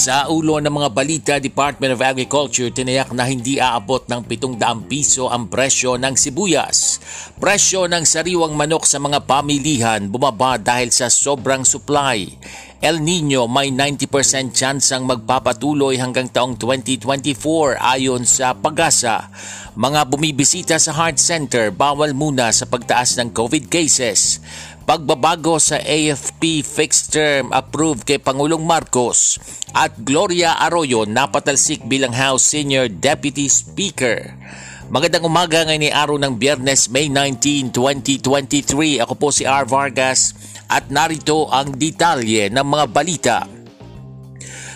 Sa ulo ng mga balita, Department of Agriculture tinayak na hindi aabot ng 700 piso ang presyo ng sibuyas. Presyo ng sariwang manok sa mga pamilihan bumaba dahil sa sobrang supply. El Nino may 90% chance ang magpapatuloy hanggang taong 2024 ayon sa Pagasa. Mga bumibisita sa Heart Center bawal muna sa pagtaas ng COVID cases. Pagbabago sa AFP fixed term approved kay Pangulong Marcos at Gloria Arroyo napatalsik bilang House Senior Deputy Speaker. Magandang umaga ngayon ni araw ng Biyernes, May 19, 2023. Ako po si R. Vargas at narito ang detalye ng mga balita.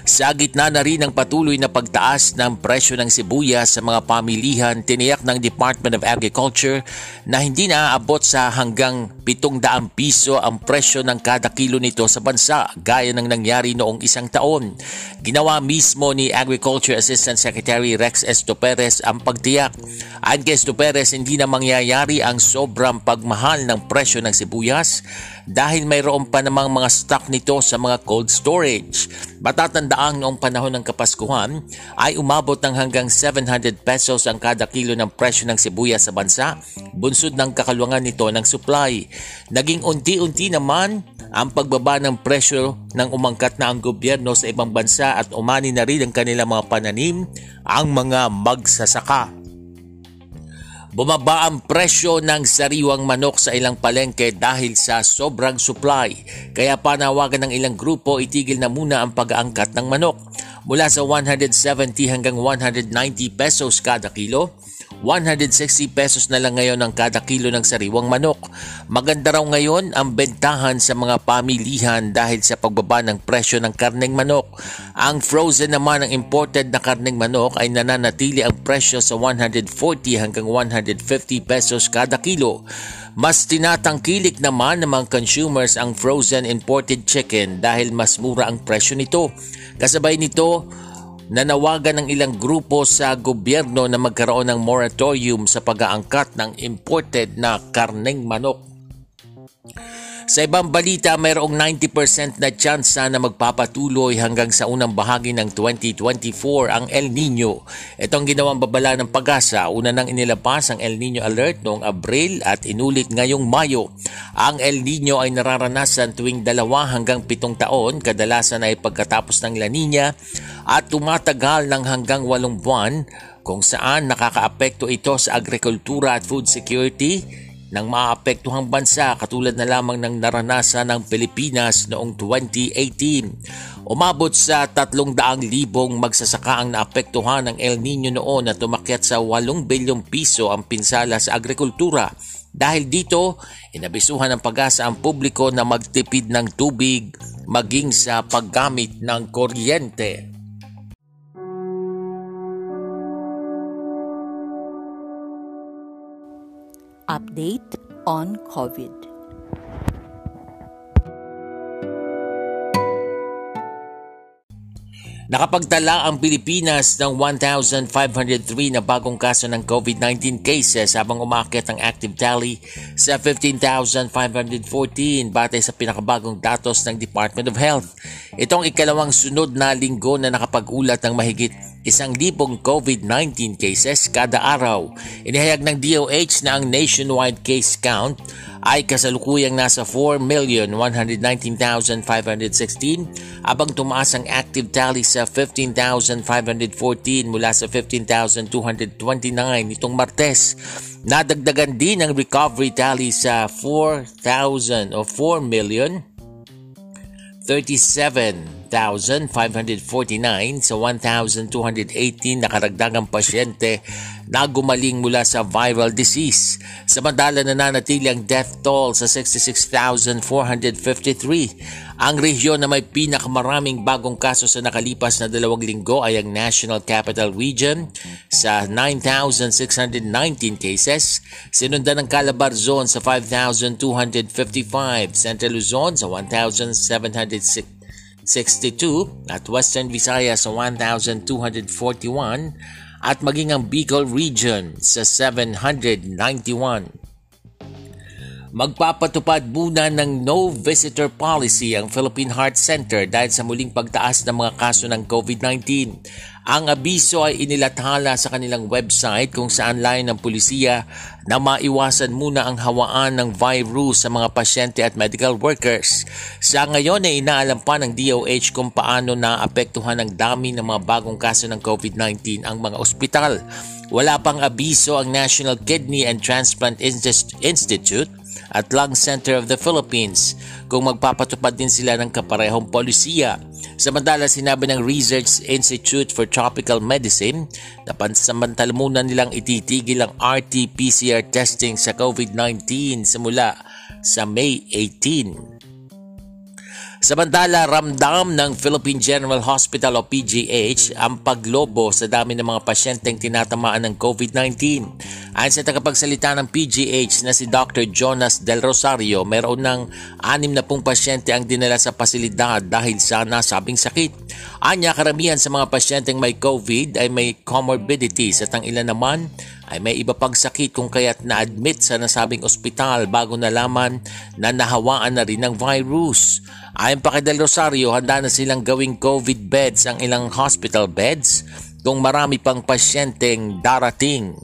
Sa gitna na rin ng patuloy na pagtaas ng presyo ng sibuyas sa mga pamilihan, tiniyak ng Department of Agriculture na hindi naaabot sa hanggang 700 piso ang presyo ng kada kilo nito sa bansa gaya ng nangyari noong isang taon. Ginawa mismo ni Agriculture Assistant Secretary Rex Estoperes ang pagtiyak. Ayon kay Estoperes, hindi na mangyayari ang sobrang pagmahal ng presyo ng sibuyas dahil mayroon pa namang mga stock nito sa mga cold storage. Matatandaan noong panahon ng Kapaskuhan ay umabot ng hanggang 700 pesos ang kada kilo ng presyo ng sibuyas sa bansa, bunsod ng kakalwangan nito ng supply. Naging unti-unti naman ang pagbaba ng presyo ng umangkat na ang gobyerno sa ibang bansa at umani na rin ang kanilang mga pananim ang mga magsasaka. Bumaba ang presyo ng sariwang manok sa ilang palengke dahil sa sobrang supply. Kaya panawagan ng ilang grupo itigil na muna ang pag-aangkat ng manok mula sa 170 hanggang 190 pesos kada kilo 160 pesos na lang ngayon ang kada kilo ng sariwang manok. Maganda raw ngayon ang bentahan sa mga pamilihan dahil sa pagbaba ng presyo ng karneng manok. Ang frozen naman ng imported na karneng manok ay nananatili ang presyo sa 140 hanggang 150 pesos kada kilo. Mas tinatangkilik naman ng mga consumers ang frozen imported chicken dahil mas mura ang presyo nito. Kasabay nito, nanawagan ng ilang grupo sa gobyerno na magkaroon ng moratorium sa pag-aangkat ng imported na karneng manok. Sa ibang balita, mayroong 90% na tsansa na magpapatuloy hanggang sa unang bahagi ng 2024 ang El Nino. Ito ang ginawang babala ng pag-asa. Una nang inilabas ang El Nino Alert noong Abril at inulit ngayong Mayo. Ang El Nino ay nararanasan tuwing dalawa hanggang pitong taon, kadalasan ay pagkatapos ng La Nina at tumatagal ng hanggang walong buwan kung saan nakakaapekto ito sa agrikultura at food security, ng maapektuhang bansa katulad na lamang ng naranasan ng Pilipinas noong 2018. Umabot sa 300,000 magsasaka ang naapektuhan ng El Nino noon na tumakyat sa 8 bilyong piso ang pinsala sa agrikultura. Dahil dito, inabisuhan ng pag-asa ang publiko na magtipid ng tubig maging sa paggamit ng kuryente. Update on COVID. Nakapagtala ang Pilipinas ng 1,503 na bagong kaso ng COVID-19 cases habang umakyat ang active tally sa 15,514 batay sa pinakabagong datos ng Department of Health. Itong ikalawang sunod na linggo na nakapag-ulat ng mahigit isang libong COVID-19 cases kada araw. Inihayag ng DOH na ang nationwide case count ay kasalukuyang nasa 4,119,516 abang tumaas ang active tally sa 15,514 mula sa 15,229 nitong Martes. Nadagdagan din ang recovery tally sa 4,000 o 4 million 37,000 5,549 sa 1,218 na karagdagang pasyente na gumaling mula sa viral disease. Samantala nananatili ang death toll sa 66,453. Ang rehiyon na may pinakamaraming bagong kaso sa nakalipas na dalawang linggo ay ang National Capital Region sa 9,619 cases, sinundan ng Calabar Zone sa 5,255, Central Luzon sa 1,762 at Western Visayas sa 1,241 at maging ang Bicol Region sa 791. Magpapatupad muna ng no visitor policy ang Philippine Heart Center dahil sa muling pagtaas ng mga kaso ng COVID-19. Ang abiso ay inilathala sa kanilang website kung saan layo ng pulisiya na maiwasan muna ang hawaan ng virus sa mga pasyente at medical workers. Sa ngayon ay inaalam pa ng DOH kung paano naapektuhan ng dami ng mga bagong kaso ng COVID-19 ang mga ospital. Wala pang abiso ang National Kidney and Transplant Institute at Lung Center of the Philippines kung magpapatupad din sila ng kaparehong polisiya. Samantala sinabi ng Research Institute for Tropical Medicine na pansamantala muna nilang ititigil ang RT-PCR testing sa COVID-19 simula sa May 18. Samantala, ramdam ng Philippine General Hospital o PGH ang paglobo sa dami ng mga pasyenteng tinatamaan ng COVID-19. Ayon sa tagapagsalita ng PGH na si Dr. Jonas Del Rosario, meron ng 60 pasyente ang dinala sa pasilidad dahil sa nasabing sakit. Anya karamihan sa mga pasyenteng may COVID ay may comorbidities at ang ilan naman ay may iba pang sakit kung kaya't na-admit sa nasabing ospital bago nalaman na nahawaan na rin ng virus. Ayon pa kay Del Rosario, handa na silang gawing COVID beds ang ilang hospital beds kung marami pang pasyenteng darating.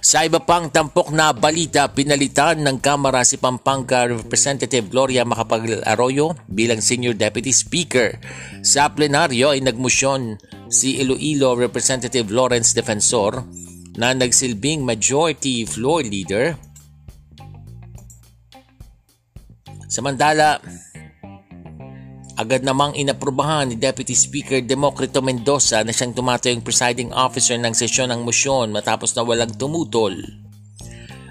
Sa iba pang tampok na balita, pinalitan ng Kamara si Pampanga Representative Gloria Macapagal Arroyo bilang Senior Deputy Speaker. Sa plenaryo ay nagmusyon si Iloilo Representative Lawrence Defensor na nagsilbing Majority Floor Leader. Samantala, Agad namang inaprubahan ni Deputy Speaker Democrito Mendoza na siyang tumatayong presiding officer ng sesyon ng motion matapos na walang tumutol.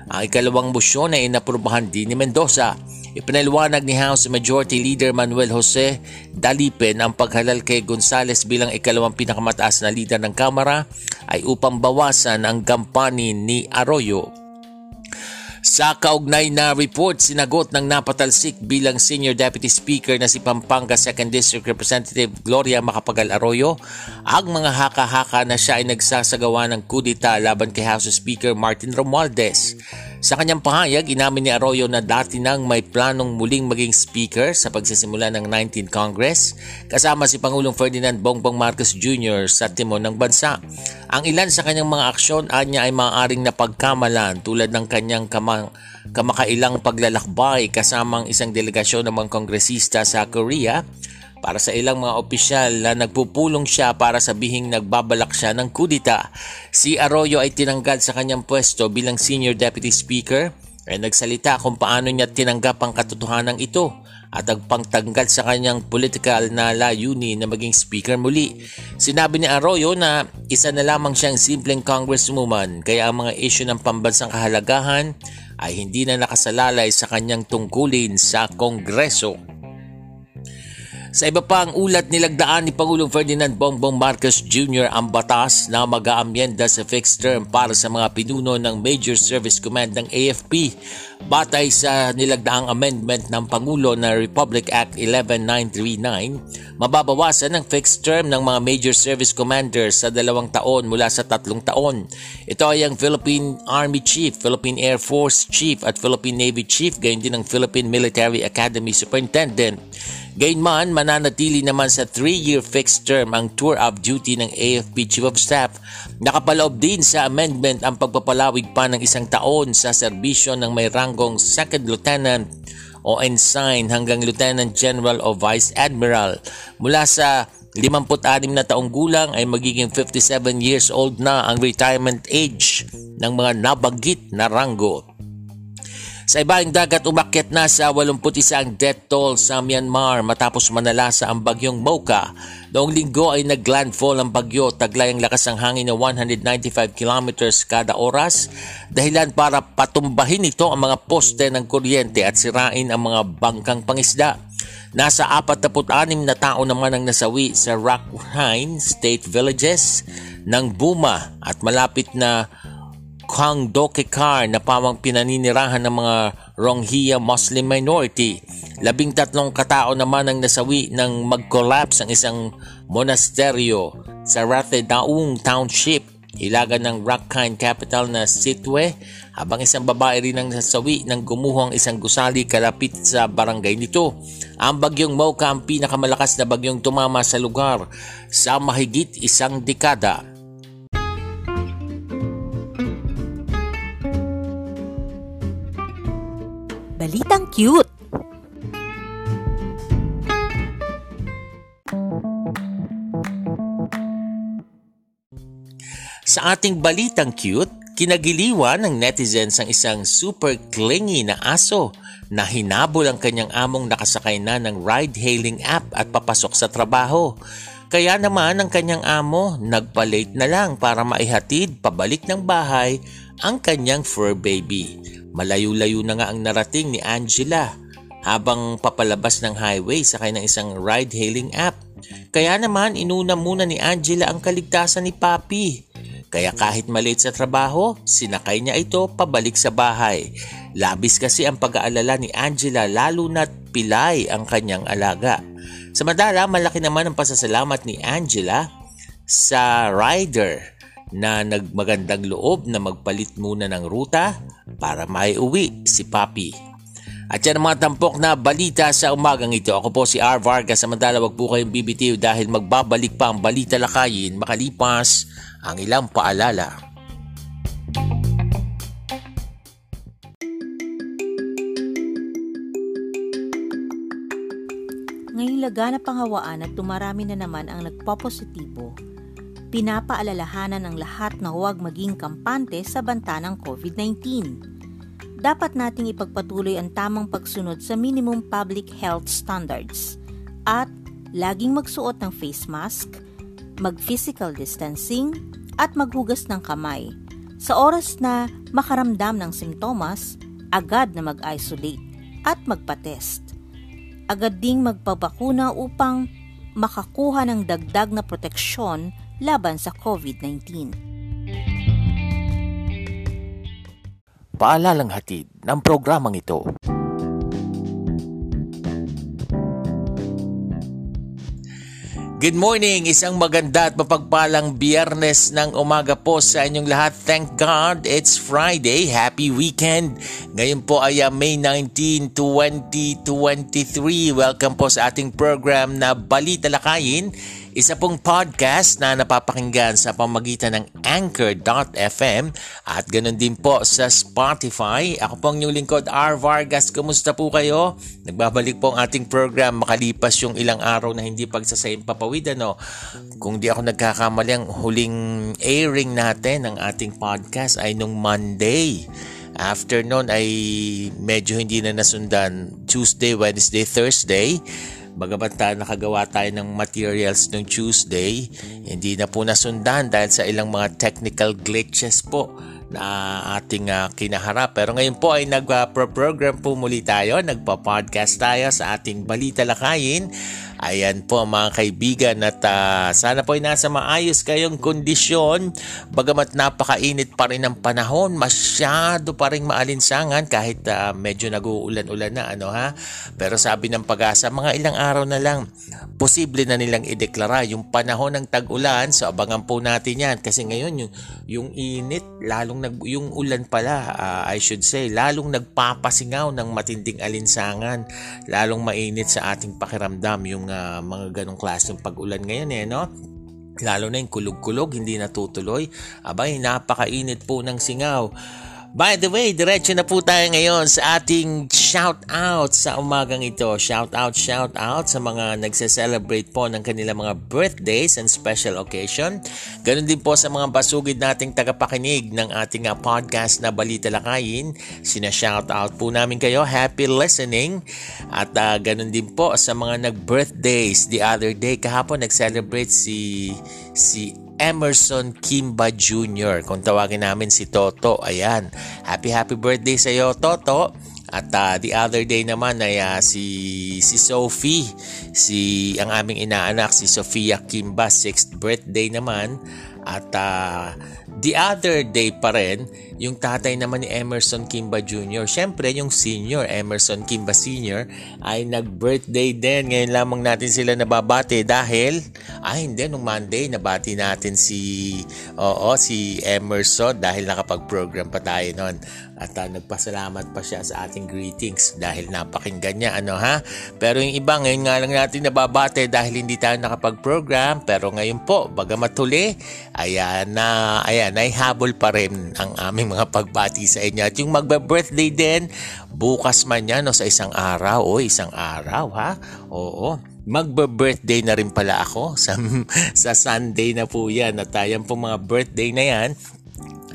Ang ikalawang motion ay inaprubahan din ni Mendoza. Ipinaliwanag ni House Majority Leader Manuel Jose Dalipin ang paghalal kay Gonzales bilang ikalawang pinakamataas na leader ng Kamara ay upang bawasan ang gampanin ni Arroyo sa kaugnay na report, sinagot ng napatalsik bilang Senior Deputy Speaker na si Pampanga 2nd District Representative Gloria Macapagal Arroyo ang mga haka-haka na siya ay nagsasagawa ng kudita laban kay House Speaker Martin Romualdez. Sa kanyang pahayag, inamin ni Arroyo na dati nang may planong muling maging speaker sa pagsisimula ng 19th Congress kasama si Pangulong Ferdinand Bongbong Marcos Jr. sa timon ng bansa. Ang ilan sa kanyang mga aksyon anya ay maaaring napagkamalan tulad ng kanyang kamang kamakailang paglalakbay kasamang isang delegasyon ng mga kongresista sa Korea para sa ilang mga opisyal na nagpupulong siya para sabihing nagbabalak siya ng kudita. Si Arroyo ay tinanggal sa kanyang pwesto bilang Senior Deputy Speaker ay nagsalita kung paano niya tinanggap ang katotohanan ito at nagpangtanggal sa kanyang political na layuni na maging speaker muli. Sinabi ni Arroyo na isa na lamang siyang simpleng congresswoman kaya ang mga issue ng pambansang kahalagahan ay hindi na nakasalalay sa kanyang tungkulin sa kongreso. Sa iba pang ulat nilagdaan ni Pangulong Ferdinand Bongbong Marcos Jr. ang batas na mag-aamyenda sa fixed term para sa mga pinuno ng Major Service Command ng AFP batay sa nilagdaang amendment ng Pangulo na Republic Act 11939 mababawasan ang fixed term ng mga Major Service Commanders sa dalawang taon mula sa tatlong taon. Ito ay ang Philippine Army Chief, Philippine Air Force Chief at Philippine Navy Chief gayon din ang Philippine Military Academy Superintendent. Gayunman, mananatili naman sa 3-year fixed term ang tour of duty ng AFP Chief of Staff. Nakapaloob din sa amendment ang pagpapalawig pa ng isang taon sa serbisyo ng may ranggong Second Lieutenant o Ensign hanggang Lieutenant General o Vice Admiral. Mula sa 56 na taong gulang ay magiging 57 years old na ang retirement age ng mga nabanggit na ranggo. Sa ibaing dagat umakyat na sa 81 death toll sa Myanmar matapos manalasa ang bagyong Mocha. Noong linggo ay naglandfall ang bagyo, taglay ang lakas ng hangin na 195 kilometers kada oras, dahilan para patumbahin ito ang mga poste ng kuryente at sirain ang mga bangkang pangisda. Nasa 46 na tao naman ang nasawi sa Rakhine State Villages ng Buma at malapit na Kang Dokekar na pawang pinaninirahan ng mga Rohingya Muslim minority. Labing tatlong katao naman ang nasawi nang mag-collapse ang isang monasteryo sa Rathedaung Township, hilagan ng Rakhine capital na Sitwe, habang isang babae rin ang nasawi nang gumuho ang isang gusali kalapit sa barangay nito. Ang bagyong Mocha ang pinakamalakas na bagyong tumama sa lugar sa mahigit isang dekada. Balitang cute! Sa ating balitang cute, kinagiliwan ng netizens ang isang super clingy na aso na hinabol ang kanyang among nakasakay na ng ride-hailing app at papasok sa trabaho. Kaya naman ang kanyang amo nagpa-late na lang para maihatid pabalik ng bahay ang kanyang fur baby. Malayo-layo na nga ang narating ni Angela habang papalabas ng highway sakay ng isang ride-hailing app. Kaya naman inuna muna ni Angela ang kaligtasan ni Papi. Kaya kahit malate sa trabaho, sinakay niya ito pabalik sa bahay. Labis kasi ang pag-aalala ni Angela lalo na't pilay ang kanyang alaga. Samadala, malaki naman ang pasasalamat ni Angela sa rider na nagmagandang loob na magpalit muna ng ruta para maiuwi si Papi. At yan ang mga tampok na balita sa umagang ito. Ako po si R. Vargas. Samantala wag po kayong bibitiw dahil magbabalik pa ang balita lakayin makalipas ang ilang paalala. Ngayong laganap ang hawaan at tumarami na naman ang nagpopositibo, pinapaalalahanan ng lahat na huwag maging kampante sa banta ng COVID-19. Dapat nating ipagpatuloy ang tamang pagsunod sa minimum public health standards at laging magsuot ng face mask, mag-physical distancing, at maghugas ng kamay. Sa oras na makaramdam ng simptomas, agad na mag-isolate at magpa-test. Agad ding magpabakuna upang makakuha ng dagdag na proteksyon laban sa COVID-19. Paalalang hatid ng programang ito. Good morning! Isang maganda at mapagpalang biyernes ng umaga po sa inyong lahat. Thank God it's Friday. Happy weekend! Ngayon po ay uh, May 19, 2023. Welcome po sa ating program na Balita Lakayin isa pong podcast na napapakinggan sa pamagitan ng Anchor.fm at ganun din po sa Spotify. Ako po ang inyong lingkod, R. Vargas. Kumusta po kayo? Nagbabalik po ang ating program makalipas yung ilang araw na hindi pagsasayang papawid. Ano? Kung di ako nagkakamali, ang huling airing natin ng ating podcast ay nung Monday. After noon ay medyo hindi na nasundan Tuesday, Wednesday, Thursday. Bagamat ta nakagawa tayo ng materials noong Tuesday, hindi na po nasundan dahil sa ilang mga technical glitches po na ating uh, kinaharap. Pero ngayon po ay nag-program po muli tayo, nagpa-podcast tayo sa ating Balita Lakayin Ayan po mga kaibigan at uh, sana po ay nasa maayos kayong kondisyon. Bagamat napakainit pa rin ang panahon, masyado pa rin maalinsangan kahit uh, medyo nag-uulan-ulan na ano ha. Pero sabi ng pag-asa, mga ilang araw na lang, posible na nilang ideklara yung panahon ng tag-ulan. So abangan po natin yan kasi ngayon yung, yung init, lalong nag, yung ulan pala, uh, I should say, lalong nagpapasingaw ng matinding alinsangan, lalong mainit sa ating pakiramdam yung ng uh, mga ganong klaseng pag-ulan ngayon eh, no? Lalo na yung kulog-kulog, hindi natutuloy. Abay, napakainit po ng singaw. By the way, diretso na po tayo ngayon sa ating shout out sa umagang ito. Shout out, shout out sa mga nagse-celebrate po ng kanilang mga birthdays and special occasion. Ganon din po sa mga basugid nating tagapakinig ng ating uh, podcast na Balita Lakayin. Sina-shout out po namin kayo. Happy listening. At uh, ganon din po sa mga nag-birthdays. The other day, kahapon nag-celebrate si si Emerson Kimba Jr. Kung tawagin namin si Toto. Ayan. Happy happy birthday sa iyo Toto. At uh, the other day naman ay uh, si si Sophie, si ang aming inaanak si Sofia Kimba 6th birthday naman at uh, the other day pa rin yung tatay naman ni Emerson Kimba Jr. Siyempre, yung senior, Emerson Kimba Sr. ay nag-birthday din. Ngayon lamang natin sila nababati dahil, ay hindi, nung Monday, nabati natin si, oo, si Emerson dahil nakapag-program pa tayo noon. At uh, nagpasalamat pa siya sa ating greetings dahil napakinggan niya, ano ha? Pero yung iba, ngayon nga lang natin nababate dahil hindi tayo nakapag-program. Pero ngayon po, bagamat huli, ayan na, ayan, ay habol pa rin ang aming aming mga pagbati sa inyo. At yung magbe-birthday din, bukas man yan o sa isang araw. O isang araw ha? Oo. Magbe-birthday na rin pala ako sa, sa Sunday na po yan. At ayan po mga birthday na yan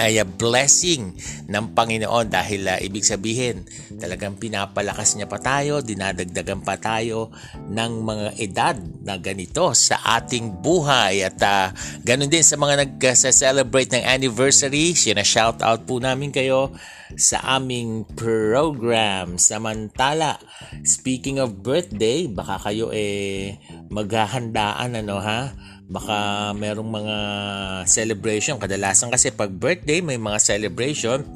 ay a blessing ng Panginoon dahil uh, ibig sabihin talagang pinapalakas niya pa tayo, dinadagdagan pa tayo ng mga edad na ganito sa ating buhay at uh, ganun din sa mga nag-celebrate ng anniversary, sina-shout out po namin kayo sa aming program. Samantala, speaking of birthday, baka kayo eh maghahandaan ano ha? Baka merong mga celebration. Kadalasan kasi pag birthday may mga celebration.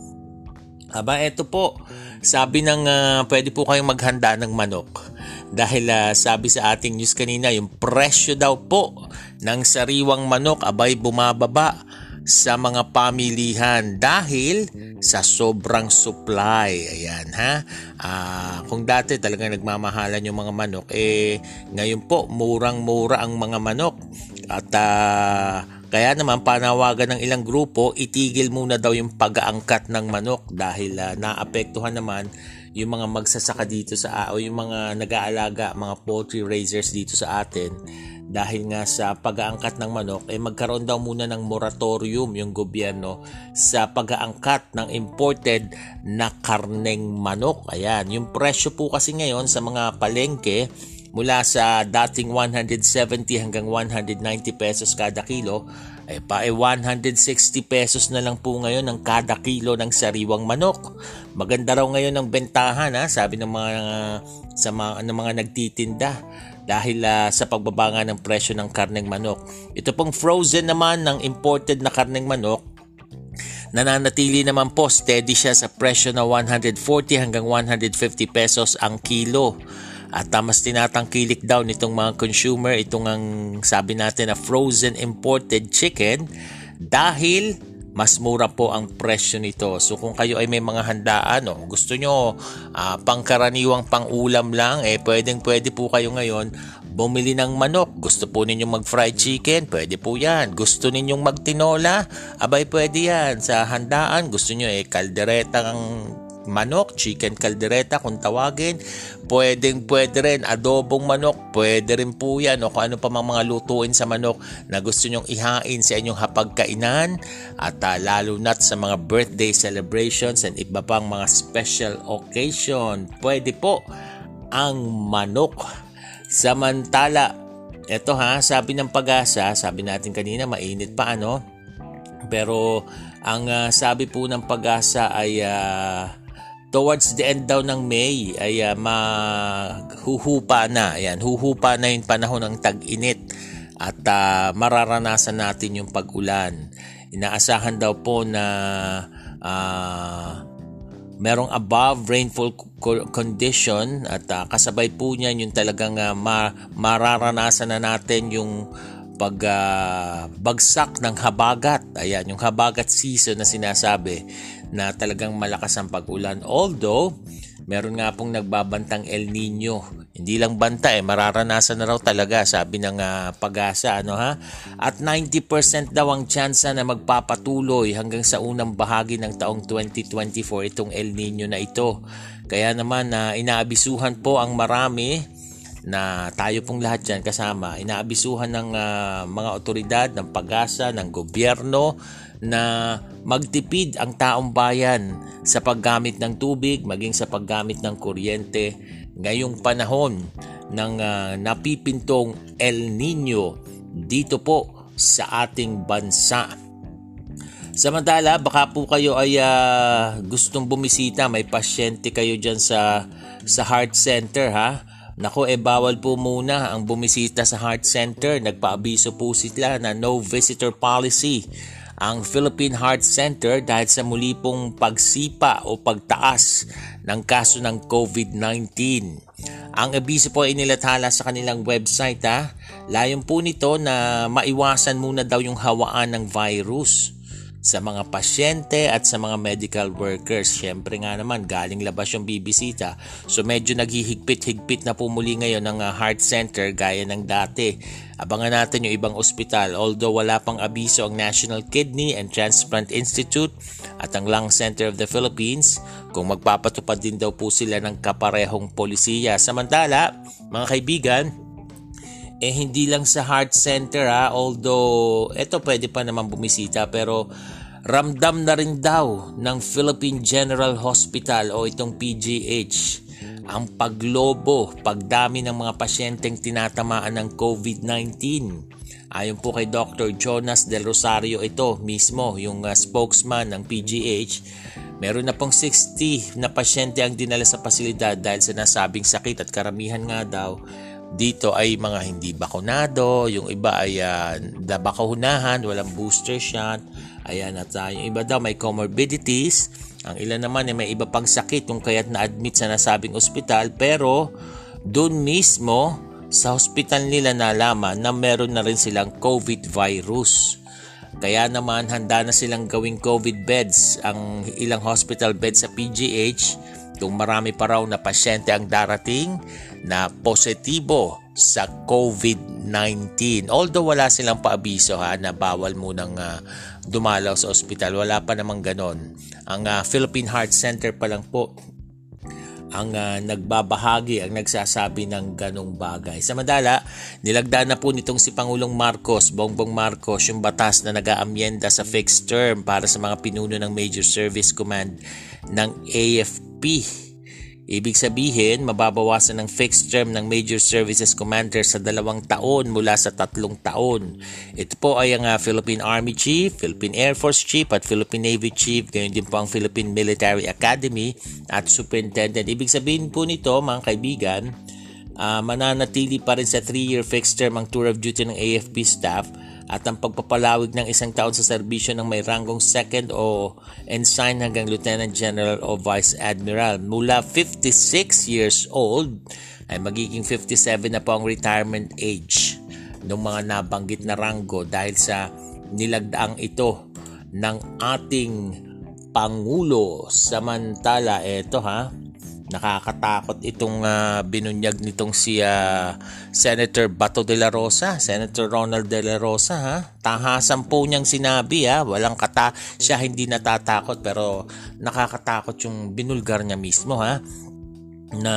Aba, eto po. Sabi ng uh, pwede po kayong maghanda ng manok. Dahil uh, sabi sa ating news kanina, yung presyo daw po ng sariwang manok abay bumababa sa mga pamilihan dahil sa sobrang supply. Ayan ha. Uh, kung dati talagang nagmamahalan yung mga manok, eh ngayon po murang-mura ang mga manok. At uh, kaya naman panawagan ng ilang grupo, itigil muna daw yung pag-aangkat ng manok dahil uh, naapektuhan naman yung mga magsasaka dito sa o yung mga nag-aalaga, mga poultry raisers dito sa atin dahil nga sa pag-aangkat ng manok eh magkaroon daw muna ng moratorium yung gobyerno sa pag-aangkat ng imported na karneng manok. Ayan, yung presyo po kasi ngayon sa mga palengke mula sa dating 170 hanggang 190 pesos kada kilo eh pa eh 160 pesos na lang po ngayon ang kada kilo ng sariwang manok. Maganda raw ngayon ang bentahan ha, sabi ng mga sa mga, ng mga nagtitinda dahil uh, sa pagbaba ng presyo ng karneng manok. Ito pong frozen naman ng imported na karneng manok nananatili naman po steady siya sa presyo na 140 hanggang 150 pesos ang kilo. At mas tinatangkilik daw nitong mga consumer itong ang sabi natin na frozen imported chicken dahil mas mura po ang presyo nito. So kung kayo ay may mga handaan, no, gusto nyo uh, pangkaraniwang pangulam lang, eh pwedeng pwede po kayo ngayon bumili ng manok. Gusto po ninyong mag fried chicken, pwede po yan. Gusto ninyong magtinola, abay pwede yan. Sa handaan, gusto nyo eh kaldereta ng manok, chicken caldereta kung tawagin. Pwedeng pwede rin adobong manok, pwede rin po yan o kung ano pa mga lutuin sa manok na gusto nyong ihain sa inyong hapagkainan at uh, lalo na't sa mga birthday celebrations and iba pang mga special occasion. Pwede po ang manok. Samantala, eto ha, sabi ng pag-asa, sabi natin kanina mainit pa ano, pero ang uh, sabi po ng pag-asa ay uh, towards the end daw ng May ay uh, mahuhupa na. Ayan, huhupa na yung panahon ng tag-init at uh, mararanasan natin yung pag-ulan. Inaasahan daw po na uh, merong above rainfall condition at uh, kasabay po niyan yung talagang uh, ma- mararanasan na natin yung pag uh, ng habagat. Ayan, yung habagat season na sinasabi na talagang malakas ang pag-ulan. Although, meron nga pong nagbabantang El Nino Hindi lang banta eh, mararanasan na raw talaga sabi ng uh, pag-asa ano ha. At 90% daw ang tsansa na magpapatuloy hanggang sa unang bahagi ng taong 2024 itong El Nino na ito. Kaya naman na uh, inaabisuhan po ang marami na tayo pong lahat dyan kasama, inaabisuhan ng uh, mga otoridad, ng pag-asa, ng gobyerno na magtipid ang taong bayan sa paggamit ng tubig, maging sa paggamit ng kuryente ngayong panahon ng uh, napipintong El Nino dito po sa ating bansa. Samantala, baka po kayo ay uh, gustong bumisita, may pasyente kayo dyan sa, sa heart center ha. Nako, eh bawal po muna ang bumisita sa heart center. Nagpaabiso po sila na no visitor policy ang Philippine Heart Center dahil sa muli pong pagsipa o pagtaas ng kaso ng COVID-19. Ang abiso po ay nilathala sa kanilang website ha. Layon po nito na maiwasan muna daw yung hawaan ng virus sa mga pasyente at sa mga medical workers. Siyempre nga naman, galing labas yung bibisita. So medyo naghihigpit-higpit na po muli ngayon ng uh, heart center gaya ng dati. Abangan natin yung ibang ospital. Although wala pang abiso ang National Kidney and Transplant Institute at ang Lung Center of the Philippines kung magpapatupad din daw po sila ng kaparehong polisiya. Samantala, mga kaibigan, eh hindi lang sa heart center ha, although ito pwede pa naman bumisita pero ramdam na rin daw ng Philippine General Hospital o itong PGH ang paglobo, pagdami ng mga pasyenteng tinatamaan ng COVID-19. Ayon po kay Dr. Jonas Del Rosario ito mismo, yung uh, spokesman ng PGH, meron na pong 60 na pasyente ang dinala sa pasilidad dahil sa nasabing sakit at karamihan nga daw dito ay mga hindi bakunado, yung iba ay uh, bakunahan, walang booster shot. Ayan at uh, yung iba daw may comorbidities. Ang ilan naman ay may iba pang sakit kung kaya't na-admit sa nasabing ospital pero doon mismo sa hospital nila nalaman na meron na rin silang COVID virus. Kaya naman handa na silang gawing COVID beds ang ilang hospital beds sa PGH kung marami pa raw na pasyente ang darating na positibo sa COVID-19. Although wala silang paabiso ha na bawal munang uh, dumalaw sa ospital, wala pa namang ganon. Ang uh, Philippine Heart Center pa lang po ang uh, nagbabahagi, ang nagsasabi ng ganong bagay. Samantala, nilagda na po nitong si Pangulong Marcos, Bongbong Marcos, yung batas na nag-aamyenda sa fixed term para sa mga pinuno ng Major Service Command ng AFP Ibig sabihin, mababawasan ng fixed term ng Major Services Commander sa dalawang taon mula sa tatlong taon. Ito po ay ang uh, Philippine Army Chief, Philippine Air Force Chief at Philippine Navy Chief, gayon din po ang Philippine Military Academy at Superintendent. Ibig sabihin po nito mga kaibigan, uh, mananatili pa rin sa 3-year fixed term ang tour of duty ng AFP staff at ang pagpapalawig ng isang taon sa serbisyo ng may ranggong second o ensign hanggang lieutenant general o vice admiral. Mula 56 years old ay magiging 57 na po ang retirement age ng mga nabanggit na ranggo dahil sa nilagdaang ito ng ating Pangulo. Samantala, eto ha, nakakatakot itong uh, binunyag nitong si uh, Senator Bato de la Rosa, Senator Ronald de la Rosa ha. Tahasan po niyang sinabi ha, walang kata, siya hindi natatakot pero nakakatakot yung binulgar niya mismo ha? Na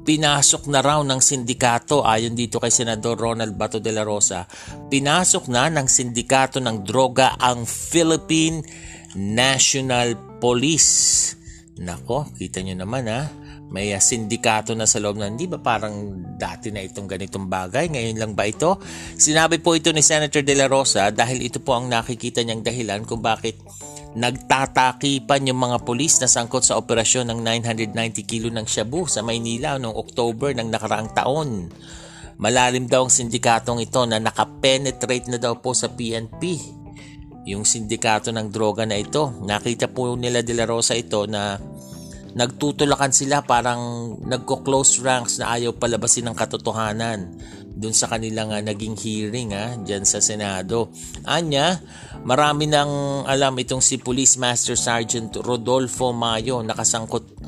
pinasok na raw ng sindikato ayon dito kay Senador Ronald Bato de la Rosa pinasok na ng sindikato ng droga ang Philippine National Police Nako, kita nyo naman ha. May uh, sindikato na sa loob na hindi ba parang dati na itong ganitong bagay? Ngayon lang ba ito? Sinabi po ito ni Senator De La Rosa dahil ito po ang nakikita niyang dahilan kung bakit nagtatakipan yung mga pulis na sangkot sa operasyon ng 990 kilo ng shabu sa Maynila noong October ng nakaraang taon. Malalim daw ang sindikatong ito na nakapenetrate na daw po sa PNP yung sindikato ng droga na ito. Nakita po nila De La Rosa ito na nagtutulakan sila parang nagko-close ranks na ayaw palabasin ng katotohanan dun sa kanilang uh, naging hearing ha, ah, dyan sa Senado. Anya, marami nang alam itong si Police Master Sergeant Rodolfo Mayo nakasangkot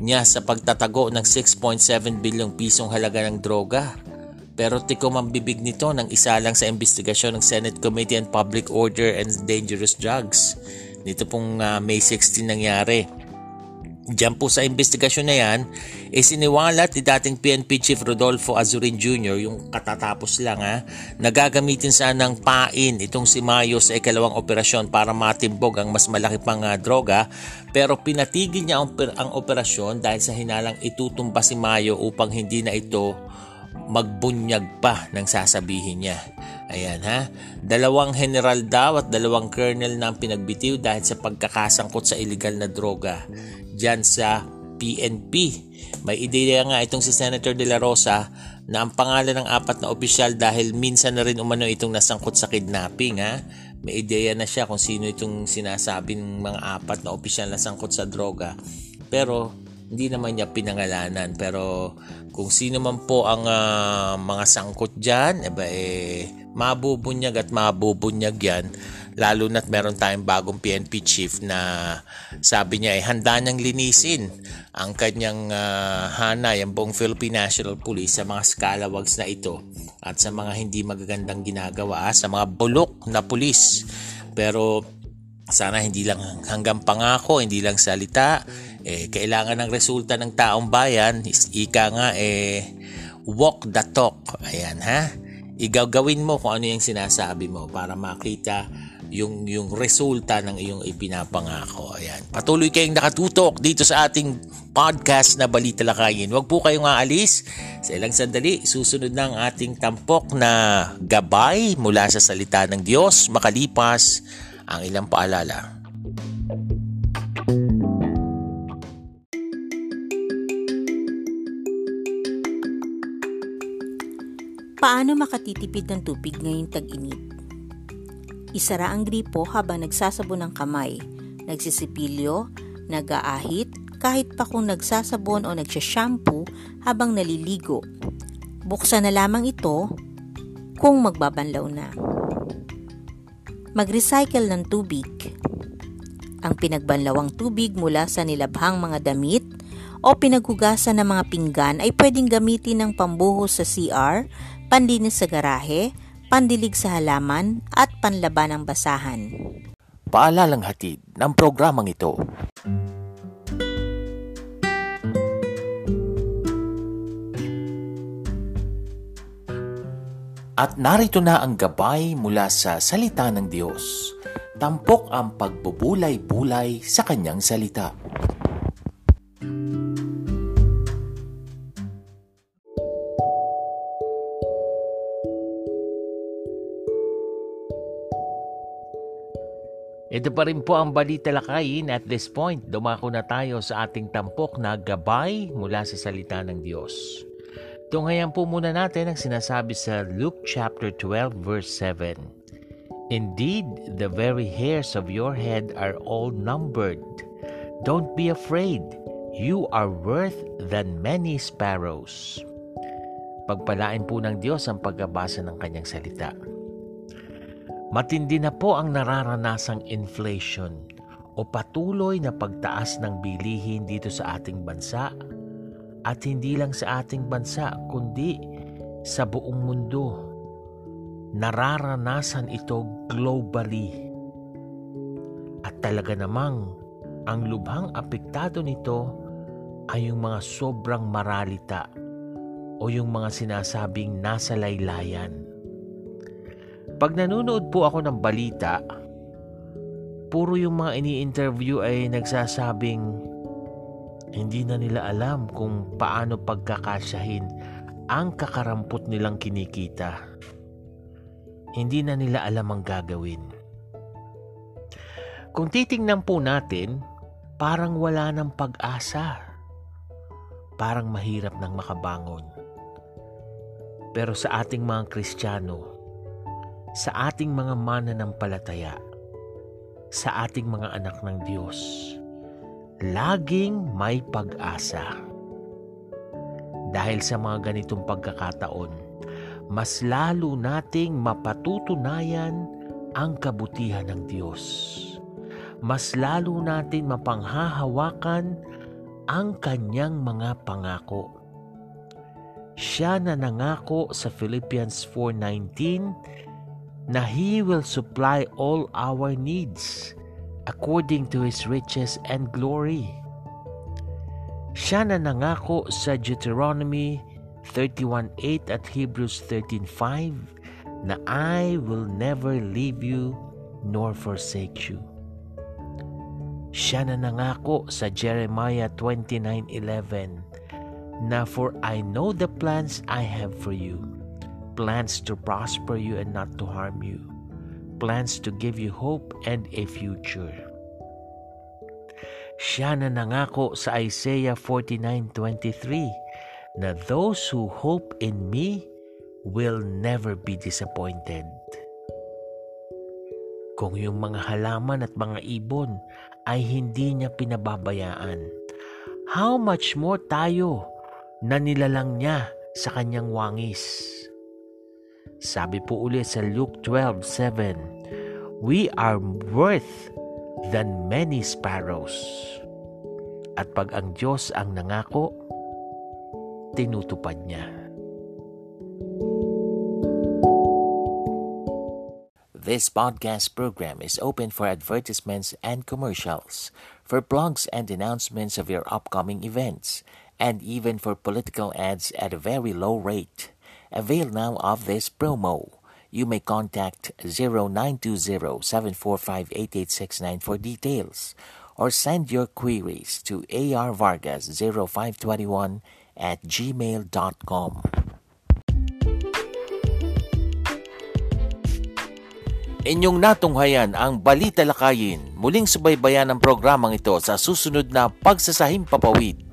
niya sa pagtatago ng 6.7 bilyong pisong halaga ng droga. Pero tikom ang bibig nito ng isa lang sa investigasyon ng Senate Committee on Public Order and Dangerous Drugs. Nito pong uh, May 16 nangyari. Diyan po sa investigasyon na yan, eh siniwalat ni dating PNP Chief Rodolfo Azurin Jr. yung katatapos lang ha, nagagamitin sana ng pain itong si Mayo sa ikalawang operasyon para matimbog ang mas malaki pang uh, droga pero pinatigil niya ang, ang operasyon dahil sa hinalang itutumba si Mayo upang hindi na ito magbunyag pa ng sasabihin niya. Ayan ha. Dalawang general daw at dalawang colonel na ang pinagbitiw dahil sa pagkakasangkot sa illegal na droga dyan sa PNP. May ideya nga itong si Senator De La Rosa na ang pangalan ng apat na opisyal dahil minsan na rin umano itong nasangkot sa kidnapping ha. May ideya na siya kung sino itong sinasabing mga apat na opisyal na sangkot sa droga. Pero hindi naman niya pinangalanan. Pero kung sino man po ang uh, mga sangkot dyan, eba eh, mabubunyag at mabubunyag yan lalo na't meron tayong bagong PNP chief na sabi niya ay eh, handa niyang linisin ang kanyang uh, hanay, ang buong Philippine National Police sa mga scalawags na ito at sa mga hindi magagandang ginagawa sa mga bulok na pulis. Pero sana hindi lang hanggang pangako, hindi lang salita, eh, kailangan ng resulta ng taong bayan, ika nga eh, walk the talk. Ayan ha. Igagawin mo kung ano yung sinasabi mo para makita yung yung resulta ng iyong ipinapangako. Ayan. Patuloy kayong nakatutok dito sa ating podcast na Balita Lakayin. Huwag po kayong aalis. Sa ilang sandali, susunod na ang ating tampok na gabay mula sa salita ng Diyos makalipas ang ilang paalala. Paano makatitipid ng tubig ngayong tag-init? Isara ang gripo habang nagsasabon ng kamay, nagsisipilyo, nag-aahit, kahit pa kung nagsasabon o nagsashampoo habang naliligo. Buksan na lamang ito kung magbabanlaw na. Mag-recycle ng tubig. Ang pinagbanlawang tubig mula sa nilabhang mga damit o pinaghugasan ng mga pinggan ay pwedeng gamitin ng pambuhos sa CR, panlinis sa garahe, pandilig sa halaman at panlaban ng basahan. Paalalang hatid ng programang ito. At narito na ang gabay mula sa salita ng Diyos. Tampok ang pagbubulay-bulay sa kanyang salita. Ito pa rin po ang balita lakayin at this point, dumako na tayo sa ating tampok na gabay mula sa salita ng Diyos. Tunghayan po muna natin ang sinasabi sa Luke chapter 12 verse 7. Indeed, the very hairs of your head are all numbered. Don't be afraid. You are worth than many sparrows. Pagpalain po ng Diyos ang pagbabasa ng kanyang salita. Matindi na po ang nararanasang inflation o patuloy na pagtaas ng bilihin dito sa ating bansa at hindi lang sa ating bansa kundi sa buong mundo. Nararanasan ito globally. At talaga namang ang lubhang apektado nito ay yung mga sobrang maralita o yung mga sinasabing nasa laylayan pag nanonood po ako ng balita, puro yung mga ini-interview ay nagsasabing hindi na nila alam kung paano pagkakasyahin ang kakarampot nilang kinikita. Hindi na nila alam ang gagawin. Kung titingnan po natin, parang wala ng pag-asa. Parang mahirap nang makabangon. Pero sa ating mga Kristiyano, sa ating mga mananampalataya, sa ating mga anak ng Diyos. Laging may pag-asa. Dahil sa mga ganitong pagkakataon, mas lalo nating mapatutunayan ang kabutihan ng Diyos. Mas lalo natin mapanghahawakan ang kanyang mga pangako. Siya na nangako sa Philippians 4.19 na He will supply all our needs according to His riches and glory. Siya na nangako sa Deuteronomy 31.8 at Hebrews 13.5 na I will never leave you nor forsake you. Siya na nangako sa Jeremiah 29.11 na for I know the plans I have for you, plans to prosper you and not to harm you, plans to give you hope and a future. Siya na nangako sa Isaiah 49.23 na those who hope in me will never be disappointed. Kung yung mga halaman at mga ibon ay hindi niya pinababayaan, how much more tayo na nilalang niya sa kanyang wangis? Sabi po ulit sa Luke 12:7, We are worth than many sparrows. At pag ang Diyos ang nangako, tinutupad niya. This podcast program is open for advertisements and commercials, for blogs and announcements of your upcoming events, and even for political ads at a very low rate. Avail now of this promo. You may contact 0920-745-8869 for details or send your queries to arvargas0521 at gmail.com. Inyong natunghayan ang Balita Lakayin. Muling subaybayan ang programang ito sa susunod na Pagsasahim Papawid.